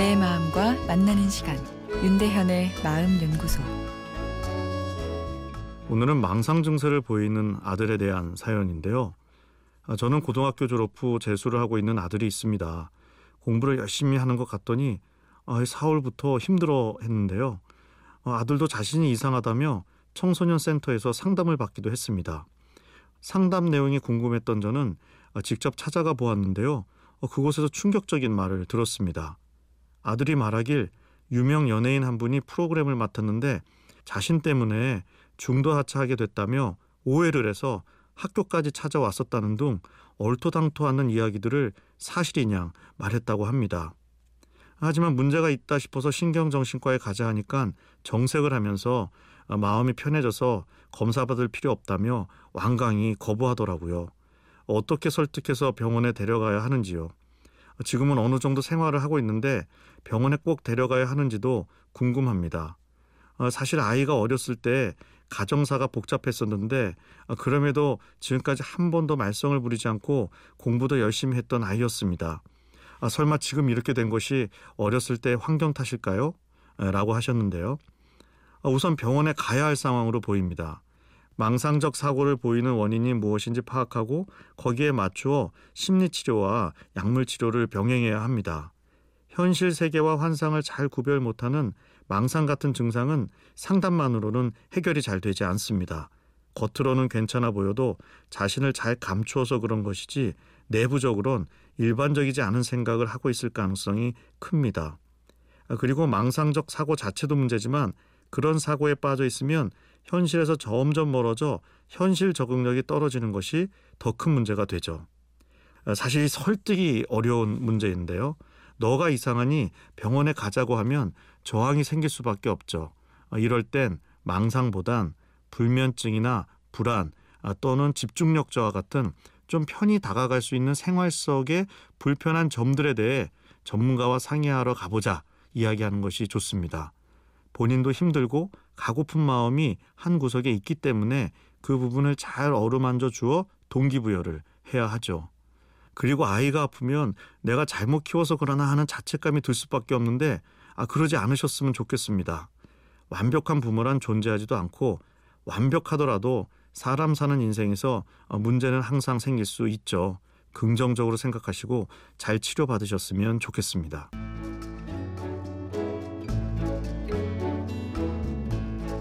내 마음과 만나는 시간 윤대현의 마음 연구소 오늘은 망상 증세를 보이는 아들에 대한 사연인데요. 아, 저는 고등학교 졸업 후 재수를 하고 있는 아들이 있습니다. 공부를 열심히 하는 것 같더니 4월부터 아, 힘들어 했는데요. 어, 아들도 자신이 이상하다며 청소년 센터에서 상담을 받기도 했습니다. 상담 내용이 궁금했던 저는 아, 직접 찾아가 보았는데요. 어, 그곳에서 충격적인 말을 들었습니다. 아들이 말하길 유명 연예인 한 분이 프로그램을 맡았는데 자신 때문에 중도 하차하게 됐다며 오해를 해서 학교까지 찾아왔었다는 등 얼토당토하는 이야기들을 사실이냐 말했다고 합니다. 하지만 문제가 있다 싶어서 신경정신과에 가자 하니까 정색을 하면서 마음이 편해져서 검사받을 필요 없다며 완강히 거부하더라고요. 어떻게 설득해서 병원에 데려가야 하는지요. 지금은 어느 정도 생활을 하고 있는데 병원에 꼭 데려가야 하는지도 궁금합니다. 사실 아이가 어렸을 때 가정사가 복잡했었는데 아, 그럼에도 지금까지 한 번도 말썽을 부리지 않고 공부도 열심히 했던 아이였습니다. 아, 설마 지금 이렇게 된 것이 어렸을 때 환경 탓일까요? 라고 하셨는데요. 아, 우선 병원에 가야 할 상황으로 보입니다. 망상적 사고를 보이는 원인이 무엇인지 파악하고 거기에 맞추어 심리치료와 약물치료를 병행해야 합니다. 현실 세계와 환상을 잘 구별 못하는 망상 같은 증상은 상담만으로는 해결이 잘 되지 않습니다. 겉으로는 괜찮아 보여도 자신을 잘 감추어서 그런 것이지 내부적으론 일반적이지 않은 생각을 하고 있을 가능성이 큽니다. 그리고 망상적 사고 자체도 문제지만 그런 사고에 빠져 있으면 현실에서 점점 멀어져 현실 적응력이 떨어지는 것이 더 큰 문제가 되죠. 사실 설득이 어려운 문제인데요. 너가 이상하니 병원에 가자고 하면 저항이 생길 수밖에 없죠. 어, 이럴 땐 망상보단 불면증이나 불안 아, 또는 집중력 저하 같은 좀 편히 다가갈 수 있는 생활 속의 불편한 점들에 대해 전문가와 상의하러 가보자 이야기하는 것이 좋습니다. 본인도 힘들고 가고픈 마음이 한 구석에 있기 때문에 그 부분을 잘 어루만져 주어 동기부여를 해야 하죠. 그리고 아이가 아프면 내가 잘못 키워서 그러나 하는 자책감이 들 수밖에 없는데 아 그러지 않으셨으면 좋겠습니다. 완벽한 부모란 존재하지도 않고 완벽하더라도 사람 사는 인생에서 어, 문제는 항상 생길 수 있죠. 긍정적으로 생각하시고 잘 치료받으셨으면 좋겠습니다.